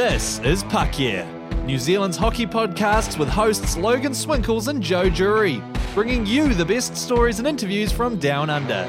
This is Puck Yeah, New Zealand's hockey podcast with hosts Logan Swinkles and Joe Jury, bringing you the best stories and interviews from down under.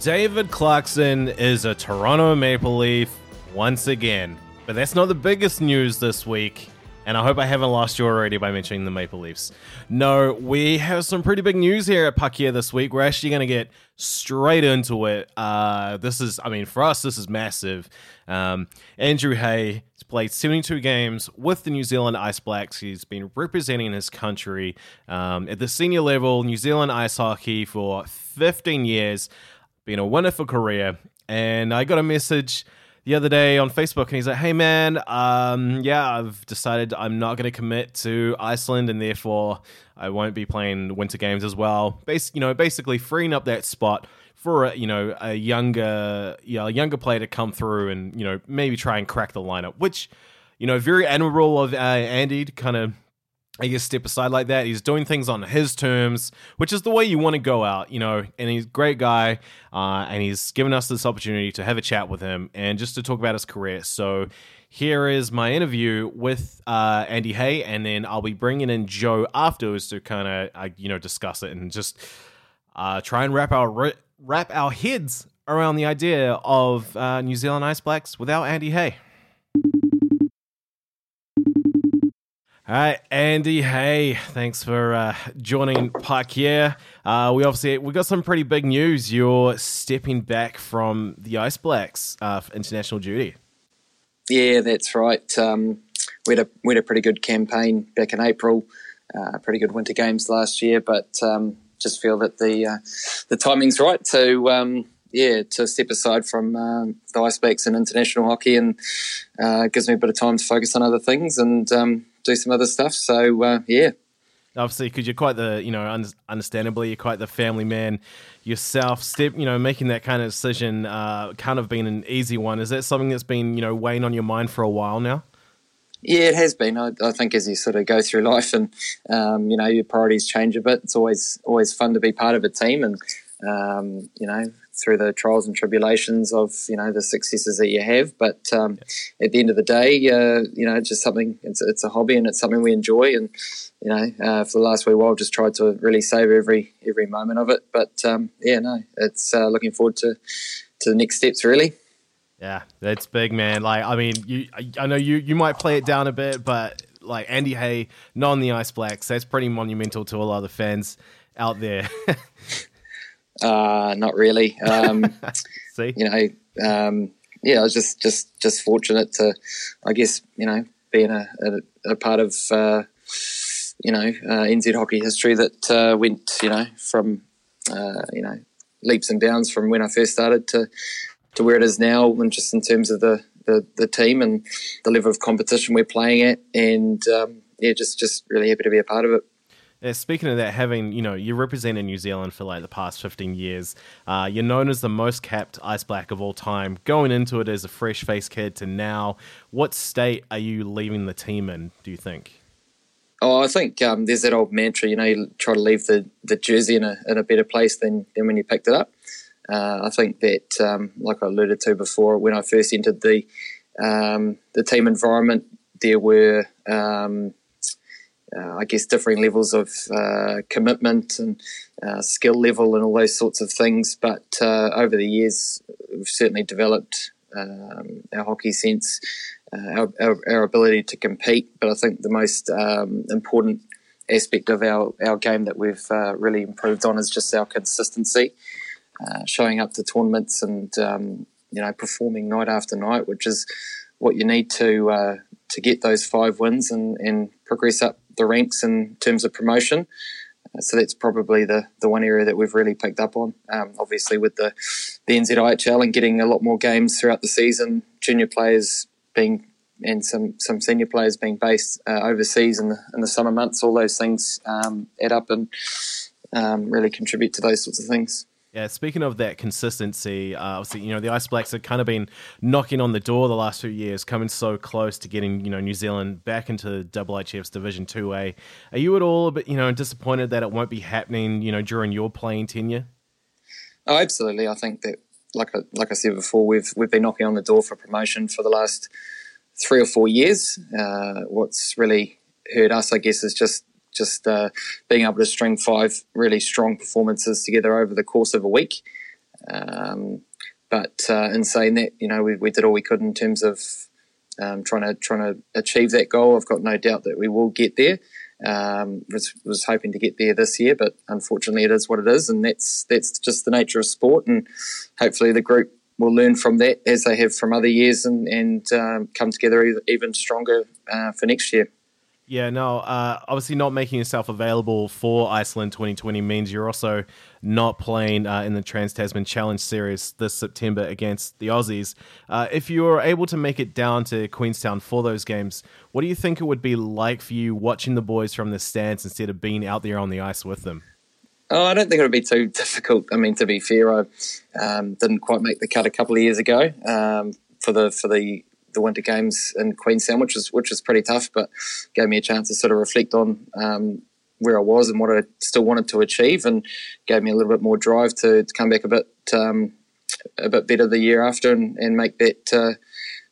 David Clarkson is a Toronto Maple Leaf once again. But that's not the biggest news this week. And I hope I haven't lost you already by mentioning the Maple Leafs. No, we have some pretty big news here at Here this week. We're actually going to get straight into it. Uh, this is, I mean, for us, this is massive. Um, Andrew Hay has played 72 games with the New Zealand Ice Blacks. He's been representing his country um, at the senior level, New Zealand ice hockey for 15 years, been a wonderful career. And I got a message the other day on Facebook, and he's like, "Hey man, um, yeah, I've decided I'm not going to commit to Iceland, and therefore I won't be playing winter games as well. Bas- you know, basically freeing up that spot." For a, you know a younger yeah, a younger player to come through and you know maybe try and crack the lineup, which you know very admirable of uh, Andy to kind of I guess step aside like that. He's doing things on his terms, which is the way you want to go out, you know. And he's a great guy, uh, and he's given us this opportunity to have a chat with him and just to talk about his career. So here is my interview with uh, Andy Hay, and then I'll be bringing in Joe afterwards to kind of uh, you know discuss it and just uh, try and wrap our wrap our heads around the idea of uh, New Zealand Ice Blacks without Andy Hay. All right, Andy. Hey, thanks for uh, joining Puck Yeah. Uh, we obviously we got some pretty big news. You're stepping back from the Ice Blacks uh, for international duty. Yeah, that's right. Um, we had a we had a pretty good campaign back in April. Uh, pretty good winter games last year, but um, just feel that the uh, the timing's right to um, yeah to step aside from um, the Ice Blacks and international hockey, and uh, gives me a bit of time to focus on other things and um, do some other stuff. So uh, yeah. Obviously, because you're quite the, you know, un- understandably, you're quite the family man yourself. Step, you know, making that kind of decision uh, kind of been an easy one. Is that something that's been, you know, weighing on your mind for a while now? Yeah, it has been. I, I, think as you sort of go through life and um, you know your priorities change a bit, it's always always fun to be part of a team and um, you know through the trials and tribulations of you know the successes that you have. But um, at the end of the day, uh, you know, it's just something. It's it's a hobby and it's something we enjoy. And you know, uh, for the last wee while, just tried to really savor every every moment of it. But um, yeah, no, it's uh, looking forward to to the next steps really. Yeah, that's big, man. Like, I mean, you, I know you you might play it down a bit, but like Andy Hay, not on the Ice Blacks, that's pretty monumental to a lot of the fans out there. Uh, not really. Um, See, you know, um, yeah, I was just just just fortunate to, I guess, you know, being a, a, a part of, uh, you know, uh, NZ hockey history that uh, went, you know, from, uh, you know, leaps and bounds from when I first started to to where it is now, and just in terms of the the, the team and the level of competition we're playing at, and um, yeah, just just really happy to be a part of it. Uh, speaking of that, having you know you represented New Zealand for like the past fifteen years, uh, you're known as the most capped Ice Black of all time. Going into it as a fresh face kid to now, what state are you leaving the team in? Do you think? Oh, I think um, there's that old mantra. You know, you try to leave the, the jersey in a in a better place than than when you picked it up. Uh, I think that, um, like I alluded to before, when I first entered the um, the team environment, there were um, uh, I guess, differing levels of uh, commitment and uh, skill level and all those sorts of things. But uh, over the years, we've certainly developed um, our hockey sense, uh, our, our, our, ability to compete. But I think the most um, important aspect of our, our game that we've uh, really improved on is just our consistency, showing up to tournaments and um, you know performing night after night, which is what you need to to get those five wins and, and progress up the ranks in terms of promotion. Uh, so that's probably the, the one area that we've really picked up on. Um, obviously, with the, the NZIHL and getting a lot more games throughout the season, junior players being and some, some senior players being based uh, overseas in the, in the summer months, all those things um, add up and um, really contribute to those sorts of things. Yeah, speaking of that consistency, uh, obviously, you know, the Ice Blacks have kind of been knocking on the door the last few years, coming so close to getting, you know, New Zealand back into IIHF's Division 2A. Are you at all a bit, you know, disappointed that it won't be happening, you know, during your playing tenure? Oh, absolutely. I think that, like I, like I said before, we've we've been knocking on the door for promotion for the last three or four years. Uh, what's really hurt us, I guess, is just just uh, being able to string five really strong performances together over the course of a week. Um, but uh, in saying that, you know, we, we, did all we could in terms of um, trying to trying to achieve that goal. I've got no doubt that we will get there. Um, was was hoping to get there this year, but unfortunately, it is what it is, and that's that's just the nature of sport. And hopefully, the group will learn from that as they have from other years, and and um, come together even stronger uh, for next year. Yeah, no, uh, obviously not making yourself available for Iceland 2020 means you're also not playing uh, in the Trans Tasman Challenge Series this September against the Aussies. Uh, if you were able to make it down to Queenstown for those games, what do you think it would be like for you watching the boys from the stands instead of being out there on the ice with them? Oh, I don't think it would be too difficult. I mean, to be fair, I um, didn't quite make the cut a couple of years ago um, for the for the the Winter Games in Queenstown, which was which was pretty tough, but gave me a chance to sort of reflect on um, where I was and what I still wanted to achieve, and gave me a little bit more drive to, to come back a bit um, a bit better the year after and, and make that uh,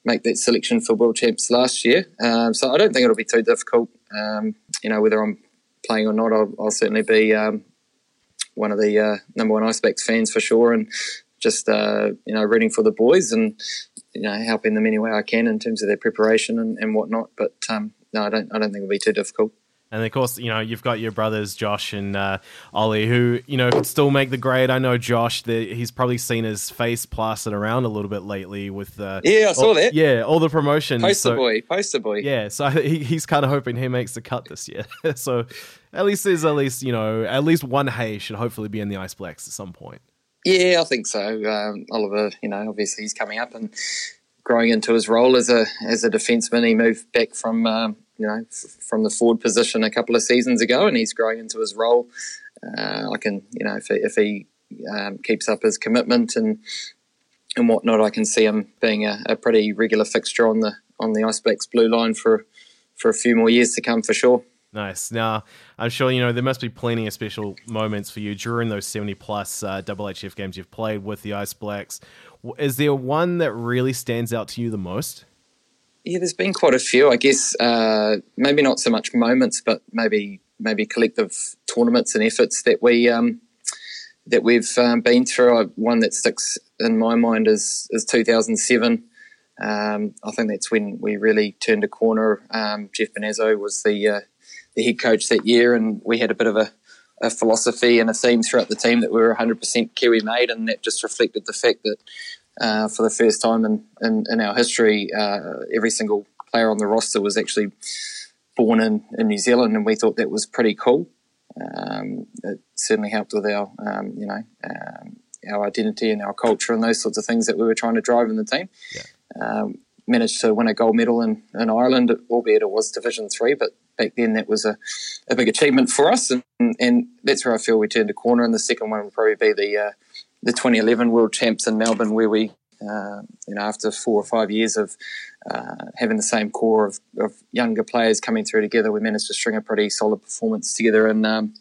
make that selection for World Champs last year. Um, so I don't think it'll be too difficult. Um, you know, whether I'm playing or not, I'll, I'll certainly be um, one of the uh, number one Ice Blacks fans for sure, and just uh, you know rooting for the boys and you know, helping them any way I can in terms of their preparation and, and whatnot. But um, no, I don't. I don't think it'll be too difficult. And of course, you know, you've got your brothers, Josh and uh, Ollie, who, you know, could still make the grade. I know Josh, the, he's probably seen his face plastered around a little bit lately with. Uh, yeah, I saw all, that. Yeah, all the promotions. Poster so, boy, poster boy. Yeah, so he, he's kind of hoping he makes the cut this year. so at least there's at least, you know, at least one Hay should hopefully be in the Ice Blacks at some point. Yeah, I think so. Um, Oliver, you know, obviously he's coming up and growing into his role as a as a defenseman. He moved back from um, you know f- from the forward position a couple of seasons ago, and he's growing into his role. Uh, I can you know if he, if he um, keeps up his commitment and and whatnot, I can see him being a, a, pretty regular fixture on the on the Ice Blacks blue line for for a few more years to come for sure. Nice. Now, I'm sure you know there must be plenty of special moments for you during those 70 plus uh, IIHF games you've played with the Ice Blacks. Is there one that really stands out to you the most? Yeah, there's been quite a few. I guess uh, maybe not so much moments, but maybe maybe collective tournaments and efforts that we um, that we've um, been through. One that sticks in my mind is is 2007. Um, I think that's when we really turned a corner. Um, Jeff Benazzo was the uh, the head coach that year, and we had a bit of a, a philosophy and a theme throughout the team that we were 100% Kiwi made, and that just reflected the fact that uh, for the first time in, in, in our history, uh, every single player on the roster was actually born in, in New Zealand, and we thought that was pretty cool. Um, it certainly helped with our, um, you know, um, our identity and our culture and those sorts of things that we were trying to drive in the team. Yeah. Um, managed to win a gold medal in, in Ireland, albeit it was Division Three, but back then that was a, a big achievement for us, and, and that's where I feel we turned a corner. And the second one will probably be the uh, the 2011 World Champs in Melbourne, where we, uh, you know, after four or five years of uh, having the same core of, of, younger players coming through together, we managed to string a pretty solid performance together in um,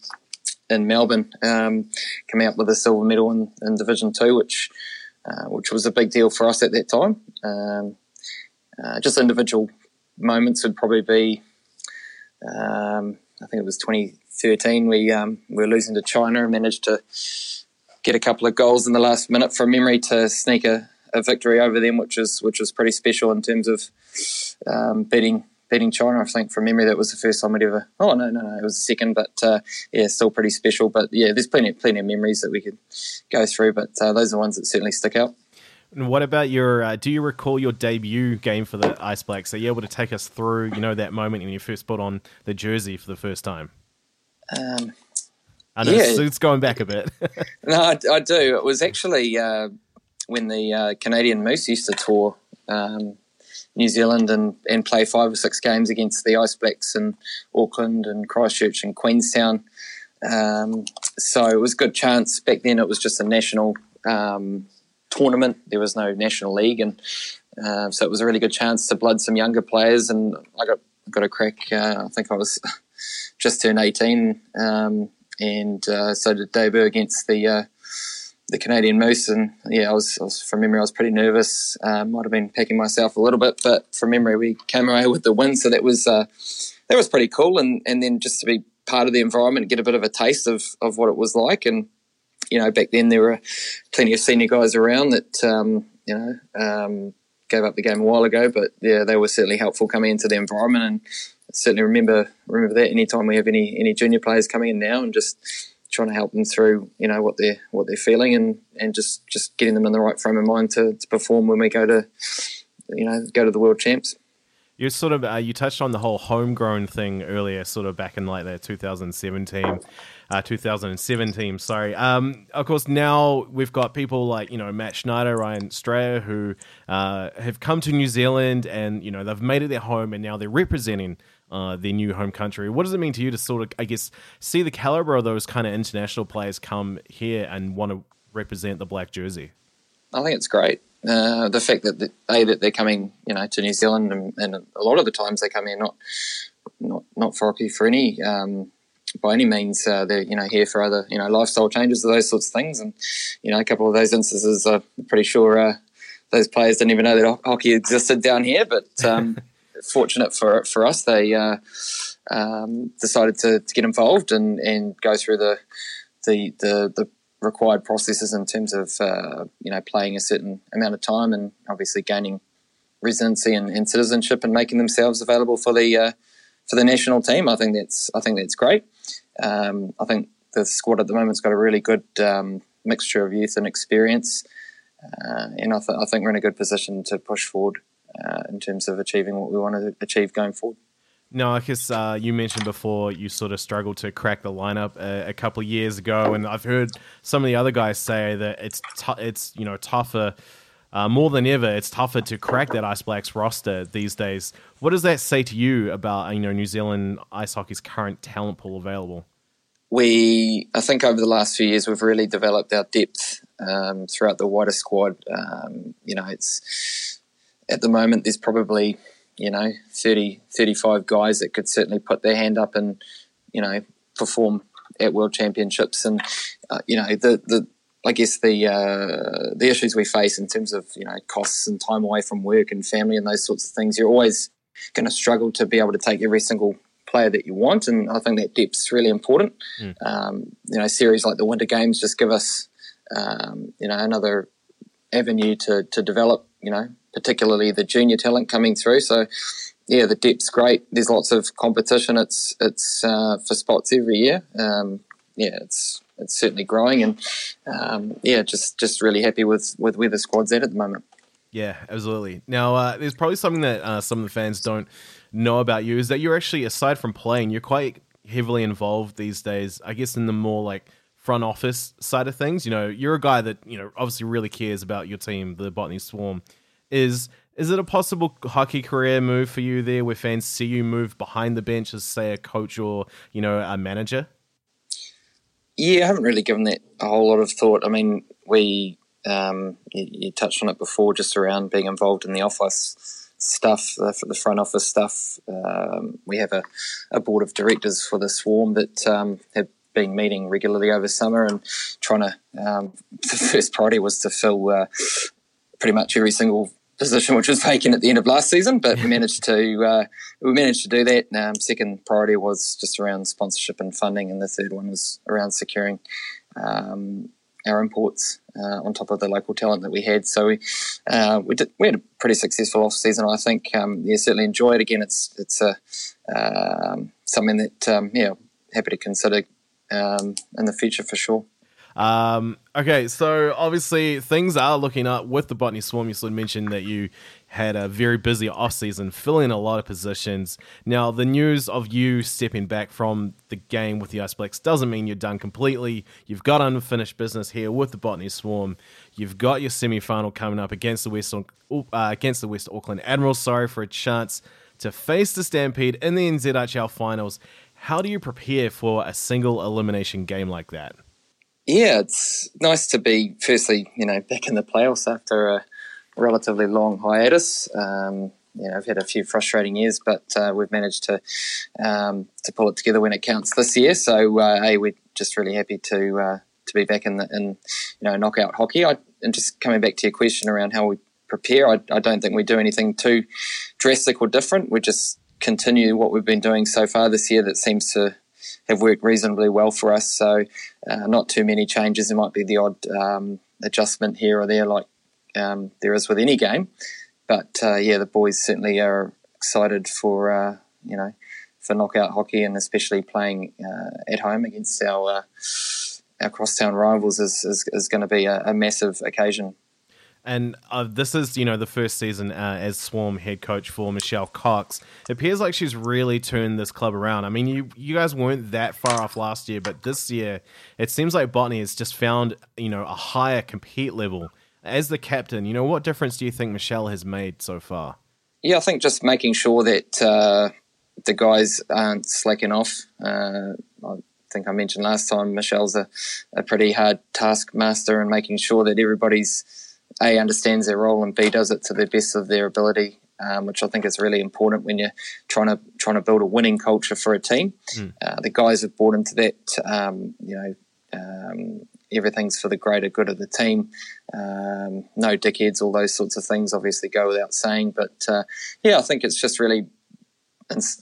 in Melbourne, um, coming up with a silver medal in, in Division Two, which uh, which was a big deal for us at that time. Um, uh, just individual moments would probably be um, I think it was 2013. We um, we were losing to China and managed to get a couple of goals in the last minute from memory to sneak a, a victory over them, which was which was pretty special in terms of um, beating beating China. I think from memory that was the first time we'd ever. Oh no no no, it was the second, but uh, yeah, still pretty special. But yeah, there's plenty plenty of memories that we could go through, but uh, those are the ones that certainly stick out. And what about your? Uh, do you recall your debut game for the Ice Blacks? Are you able to take us through, you know, that moment when you first put on the jersey for the first time? Um, I know yeah. it's, going back a bit. no, I, I, do. It was actually uh, when the uh, Canadian Moose used to tour um, New Zealand and, and play five or six games against the Ice Blacks in Auckland and Christchurch and Queenstown. Um, so it was a good chance. Back then, it was just a national um, tournament. There was no national league, and uh, so it was a really good chance to blood some younger players. And I got got a crack. Uh, I think I was just turned eighteen, um, and uh, so did debut against the uh, the Canadian Moose. And yeah, I was, I was from memory, I was pretty nervous. Uh, might have been packing myself a little bit, but from memory, we came away with the win. So that was uh, that was pretty cool. And and then just to be part of the environment, get a bit of a taste of of what it was like. And you know, back then there were plenty of senior guys around that um, you know um, gave up the game a while ago, but yeah, they were certainly helpful coming into the environment. And I certainly remember remember that anytime we have any any junior players coming in now and just trying to help them through you know what they're what they're feeling and and just just getting them in the right frame of mind to, to perform when we go to you know go to the world champs you sort of uh, you touched on the whole homegrown thing earlier sort of back in like the 2017 uh, 2017 sorry um, of course now we've got people like you know matt schneider ryan strayer who uh, have come to new zealand and you know they've made it their home and now they're representing uh, their new home country. What does it mean to you to sort of, I guess, see the caliber of those kind of international players come here and want to represent the black jersey? I think it's great. Uh, the fact that a that they're coming, you know, to New Zealand, and, and, a lot of the times they come here not not not for hockey for any um, by any means. Uh, they're you know here for other you know lifestyle changes or those sorts of things, and you know a couple of those instances, I'm pretty sure uh, those players didn't even know that hockey existed down here, but. Um, fortunate for for us, they uh, um, decided to, to, get involved and, and go through the, the the, the required processes in terms of uh, you know playing a certain amount of time and obviously gaining residency and, and citizenship and making themselves available for the uh, for the national team. I think that's I think that's great. Um, I think the squad at the moment's got a really good um, mixture of youth and experience, uh, and I, th- I, think we're in a good position to push forward uh, in terms of achieving what we want to achieve going forward. No, I guess uh, you mentioned before you sort of struggled to crack the lineup a, a, couple of years ago, and I've heard some of the other guys say that it's t- it's you know tougher. Uh, more than ever, it's tougher to crack that Ice Blacks roster these days. What does that say to you about you know New Zealand ice hockey's current talent pool available? We, I think, over the last few years, we've really developed our depth um, throughout the wider squad. Um, you know, it's at the moment, there's probably, you know, 30, 35 guys that could certainly put their hand up and, you know, perform at world championships. And, uh, you know, the, the, I guess the uh, the issues we face in terms of you know costs and time away from work and family and those sorts of things, you're always going to struggle to be able to take every single player that you want, and I think that depth's really important. Mm. Um, you know, series like the Winter Games just give us um, you know another avenue to to develop you know particularly the junior talent coming through. So yeah, the depth's great. There's lots of competition. It's it's uh, for spots every year. Um, yeah, it's it's certainly growing, and um, yeah, just just really happy with with where the squad's at at the moment. Yeah, absolutely. Now, uh, there's probably something that uh, some of the fans don't know about you is that you're actually, aside from playing, you're quite heavily involved these days. I guess in the more like front office side of things. You know, you're a guy that you know obviously really cares about your team, the Botany Swarm is is it a possible hockey career move for you there where fans see you move behind the bench as say a coach or you know a manager yeah i haven't really given that a whole lot of thought. I mean we um, you, you, touched on it before just around being involved in the office stuff the, front office stuff. Um, we have a, a, board of directors for the swarm that um, have been meeting regularly over summer and trying to um, the first priority was to fill uh, pretty much every single position which was vacant at the end of last season, but we managed to uh, we managed to do that. Um, second priority was just around sponsorship and funding, and the third one was around securing um, our imports uh, on top of the local talent that we had. So we uh, we, did, we had a pretty successful off season. I think um, yeah, certainly enjoy it. Again, it's it's a um, something that um, yeah happy to consider um, in the future for sure. Um, okay, so obviously things are looking up with the Botany Swarm. You sort of mentioned that you had a very busy off season, filling a lot of positions. Now, the news of you stepping back from the game with the Ice Blacks doesn't mean you're done completely. You've got unfinished business here with the Botany Swarm. You've got your semi final coming up against the West uh, against the West Auckland Admirals. Sorry for a chance to face the Stampede in the NZIHL finals. How do you prepare for a single elimination game like that? Yeah, it's nice to be firstly, you know, back in the playoffs after a relatively long hiatus. Um, you know, I've had a few frustrating years, but uh, we've managed to um, to pull it together when it counts this year. So, uh, hey, we're just really happy to uh, to be back in the in you know knockout hockey. I, and just coming back to your question around how we prepare, I, I don't think we do anything too drastic or different. We just continue what we've been doing so far this year. That seems to have worked reasonably well for us. So, uh, not too many changes. There might be the odd um, adjustment here or there, like um, there is with any game. But uh, yeah, the boys certainly are excited for uh, you know for knockout hockey and especially playing uh, at home against our uh, our crosstown rivals is is, is going to be a, a, massive occasion. And uh, this is, you know, the first season uh, as Swarm head coach for Michelle Cox. It appears like she's really turned this club around. I mean, you you guys weren't that far off last year, but this year it seems like Botany has just found, you know, a higher compete level as the captain, you know, what difference do you think Michelle has made so far? Yeah, I think just making sure that uh, the guys aren't slacking off. Uh, I think I mentioned last time Michelle's a, a pretty hard taskmaster and making sure that everybody's a understands their role and b does it to the best of their ability. Um, which I think is really important when you're trying to trying to build a winning culture for a team. Mm. Uh, the guys have bought into that, um, you know, um, everything's for the greater good of the team. Um, no dickheads, all those sorts of things obviously go without saying. But uh, yeah, I think it's just really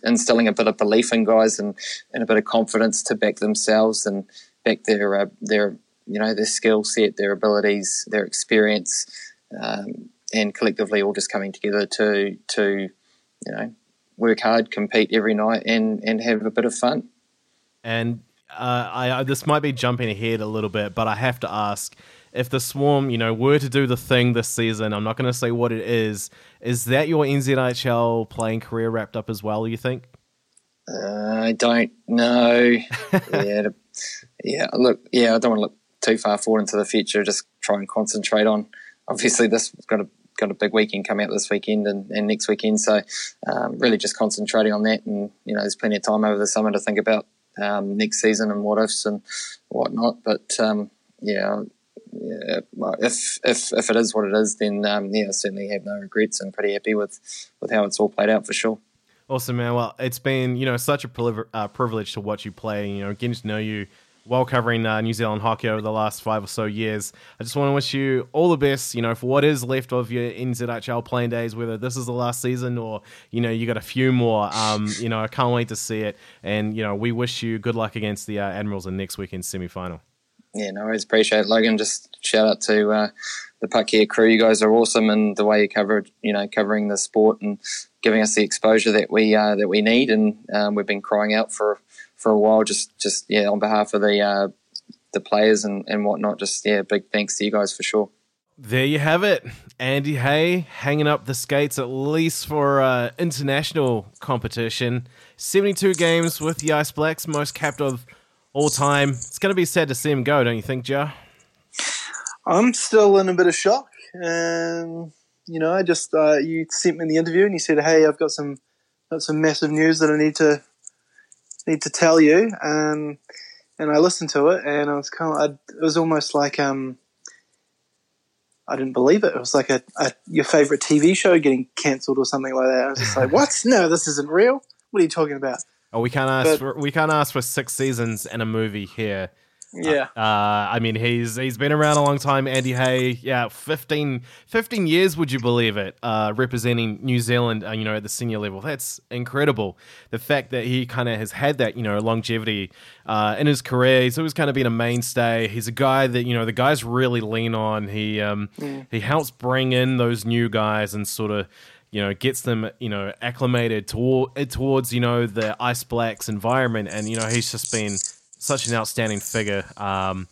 instilling a bit of belief in guys and, and a bit of confidence to back themselves and back their uh, their you know their skill set, their abilities, their experience, um, and collectively all just coming together to to you know work hard, compete every night, and and have a bit of fun. And uh, I, this might be jumping ahead a little bit, but I have to ask if the Swarm, you know, were to do the thing this season. I'm not going to say what it is. Is that your NZIHL playing career wrapped up as well? You think? Uh, I don't know. yeah, yeah. Look, yeah, I don't want to look too far forward into the future. Just try and concentrate on. Obviously, this got a got a big weekend coming out this weekend and, and next weekend. So, um, really, just concentrating on that. And you know, there's plenty of time over the summer to think about um, next season and what ifs and whatnot. But um, yeah, yeah, if if if it is what it is, then um, yeah, certainly have no regrets and pretty happy with with how it's all played out for sure. Awesome, man. Well, it's been you know such a uh, privilege to watch you play. You know, getting to know you while covering uh, New Zealand hockey over the last five or so years. I just want to wish you all the best, you know, for what is left of your NZIHL playing days, whether this is the last season or, you know, you got a few more. Um, you know, I can't wait to see it. And, you know, we wish you good luck against the uh, Admirals in next weekend's semi final. Yeah, no worries. Appreciate it, Logan. Just shout out to uh, the Puck Yeah crew. You guys are awesome, and the way you cover, you know, covering the sport and giving us the exposure that we uh, that we need. And um, we've been crying out for for a while. Just just yeah, on behalf of the uh, the players and and whatnot. Just yeah, big thanks to you guys for sure. There you have it. Andy Hay hanging up the skates at least for uh, international competition. 72 games with the Ice Blacks, most capped of all time. It's going to be sad to see him go, don't you think, Joe? I'm still in a bit of shock. Um, you know, I just uh, you sent me in the interview and you said, "Hey, I've got some got some massive news that I need to need to tell you. Um, and I listened to it, and I was kind of, it was almost like um, I didn't believe it. It was like a, a your favorite TV show getting cancelled or something like that. I was just like, what? No, this isn't real. What are you talking about? Oh, we can't ask. But, for, we can't ask for six seasons and a movie here. Yeah. Uh, uh, I mean, he's he's been around a long time. Andy Hay, yeah, 15, 15 years, would you believe it? Uh, representing New Zealand, uh, you know, at the senior level. That's incredible. The fact that he kind of has had that, you know, longevity uh, in his career. He's always kind of been a mainstay. He's a guy that you know the guys really lean on. He um, mm. he helps bring in those new guys and sort of you know gets them you know acclimated toward, towards you know the ice blacks environment and you know he's just been such an outstanding figure. Um,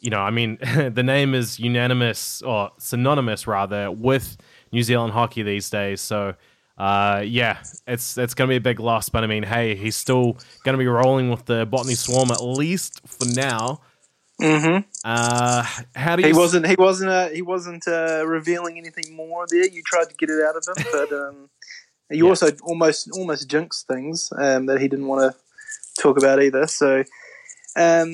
you know, I mean, the name is unanimous or synonymous rather with New Zealand hockey these days. So, uh, yeah, it's it's going to be a big loss. But I mean, hey, he's still going to be rolling with the Botany Swarm at least for now. Mm-hmm. Uh, how do you? He wasn't. He wasn't. Uh, he wasn't uh, revealing anything more there. You tried to get it out of him, but um, you yeah. also almost almost jinxed things um, that he didn't want to talk about either. So, um,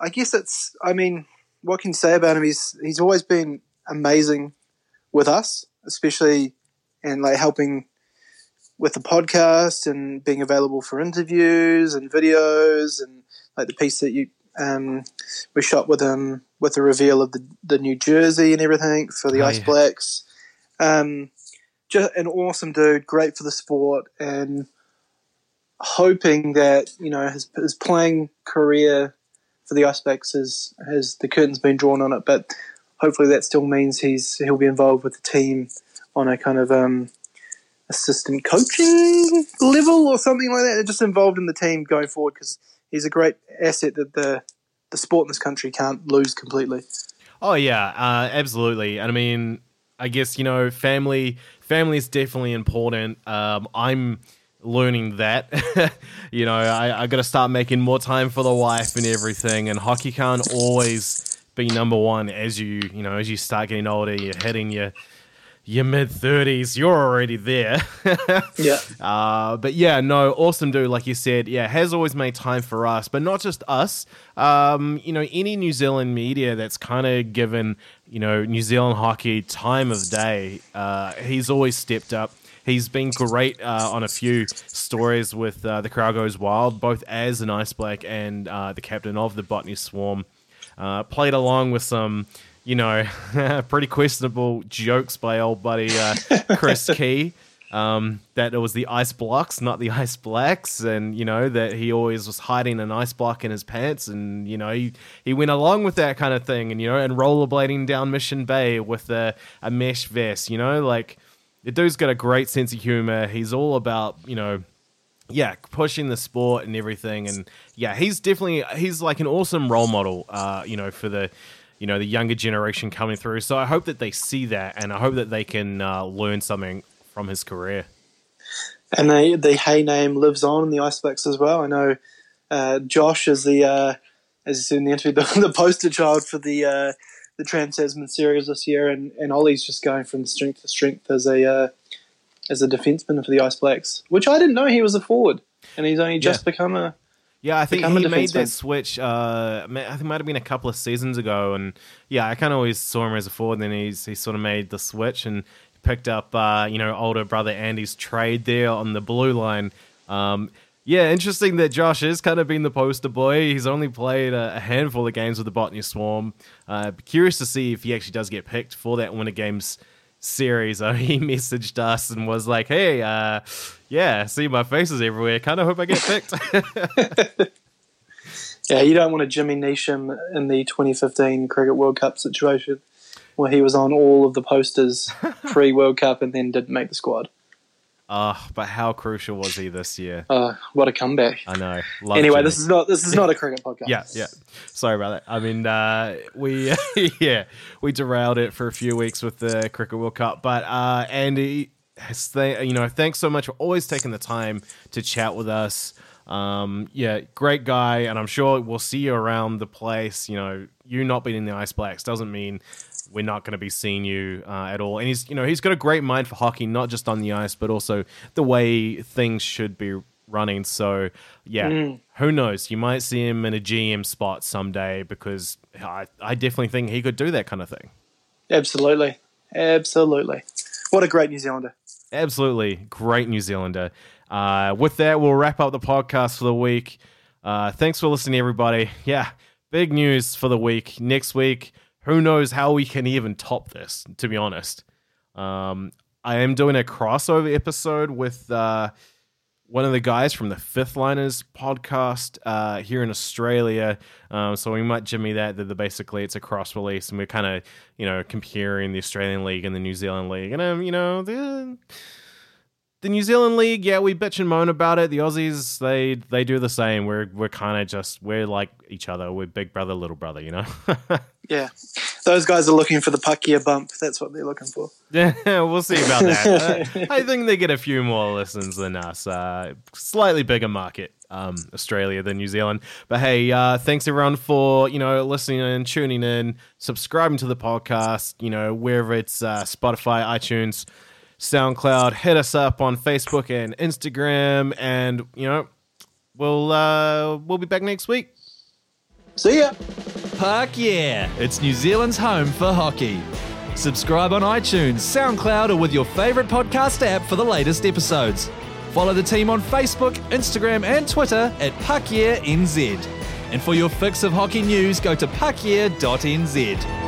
I guess it's. I mean, what can you say about him? He's he's always been amazing with us, especially and like helping with the podcast and being available for interviews and videos and like the piece that you um, we shot with him with the reveal of the, the new jersey and everything for the Oh, Ice yeah. Blacks. Um, just an awesome dude, great for the sport, and hoping that you know his, his playing career for the Ice Blacks is has the curtain's been drawn on it, but hopefully that still means he's he'll be involved with the team on a kind of um, assistant coaching level or something like that. They're Just involved in the team going forward because he's a great asset that the the sport in this country can't lose completely. Oh yeah, uh, absolutely. And I mean, I guess you know, family family is definitely important. Um, I'm learning that. you know, I, I got to start making more time for the wife and everything. And hockey can't always be number one as you you know as you start getting older. You're hitting your your mid thirties. You're already there. Yeah. Uh, but yeah, no, awesome dude. Like you said, yeah, has always made time for us, but not just us. Um, you know, any New Zealand media that's kind of given, you know, New Zealand hockey time of day. Uh, he's always stepped up. He's been great uh, on a few stories with uh, the crowd goes wild, both as an Ice Black and uh, the captain of the Botany Swarm. Uh, played along with some, you know, pretty questionable jokes by old buddy uh, Chris Key um, that it was the ice blocks, not the ice blacks, and you know that he always was hiding an ice block in his pants, and you know he, he went along with that kind of thing, and you know, and rollerblading down Mission Bay with a, a mesh vest, you know, like the dude's got a great sense of humor. He's all about you know yeah, pushing the sport and everything, and yeah, he's definitely he's like an awesome role model, uh, you know, for the you know the younger generation coming through. So I hope that they see that, and I hope that they can uh, learn something from his career. And the the Hay name lives on in the Ice Blacks as well. I know uh, Josh is the uh, as you said in the interview, the, the poster child for the uh, the Trans Tasman series this year, and, and Ollie's just going from strength to strength as a uh, as a defenseman for the Ice Blacks, which I didn't know he was a forward, and he's only just become a Yeah, I think he made that switch. Uh, I think it might have been a couple of seasons ago, and yeah, I kind of always saw him as a forward. And then he's he sort of made the switch and picked up, uh, you know, older brother Andy's trade there on the blue line. Um, yeah, interesting that Josh has kind of been the poster boy. He's only played a, a handful of games with the Botany Swarm. Uh, curious to see if he actually does get picked for that Winter Games series. Uh, he messaged us and was like, "Hey, uh, yeah, see my face is everywhere. Kind of hope I get picked." yeah. You don't want a Jimmy Neesham in the 2015 Cricket World Cup situation where he was on all of the posters pre World Cup and then didn't make the squad. Oh, but how crucial was he this year? Uh, what a comeback! I know. Love Anyway, Jimmy. this is not this is not a cricket podcast. yeah, yeah. Sorry about that. I mean, uh, we yeah we derailed it for a few weeks with the Cricket World Cup, but uh, Andy, has th- you know, thanks so much for always taking the time to chat with us. Um, yeah, great guy, and I'm sure we'll see you around the place. You know, you not being in the Ice Blacks doesn't mean we're not going to be seeing you uh, at all. And he's, you know, he's got a great mind for hockey, not just on the ice, but also the way things should be running. So, yeah, who knows? You might see him in a GM spot someday because I, I definitely think he could do that kind of thing. Absolutely. Absolutely. What a great New Zealander. Absolutely. Great New Zealander. Uh, with that, we'll wrap up the podcast for the week. Uh, thanks for listening, everybody. Yeah, big news for the week. Next week, who knows how we can even top this, to be honest. Um, I am doing a crossover episode with uh, one of the guys from the Fifth Liners podcast uh, here in Australia. Um, so we might jimmy that. That basically it's a cross release, and we're kind of you know comparing the Australian League and the New Zealand League, and um, you know the the New Zealand League, yeah, we bitch and moan about it. The Aussies, they they do the same. We're we're kind of just we're like each other. We're big brother, little brother, you know. Yeah. Those guys are looking for the puck yeah bump. That's what they're looking for. Yeah, we'll see about that. Uh, I think they get a few more listens than us. Uh, slightly bigger market, um, Australia than New Zealand. But hey, uh, thanks everyone for you know listening and tuning in, subscribing to the podcast. You know wherever it's uh, Spotify, iTunes, SoundCloud. Hit us up on Facebook and Instagram, and you know we'll uh, we'll be back next week. See ya. Puck yeah! It's New Zealand's home for hockey. Subscribe on iTunes, SoundCloud, or with your favourite podcast app for the latest episodes. Follow the team on Facebook, Instagram, and Twitter at PuckYeahNZ. And for your fix of hockey news, go to puckyeah.nz.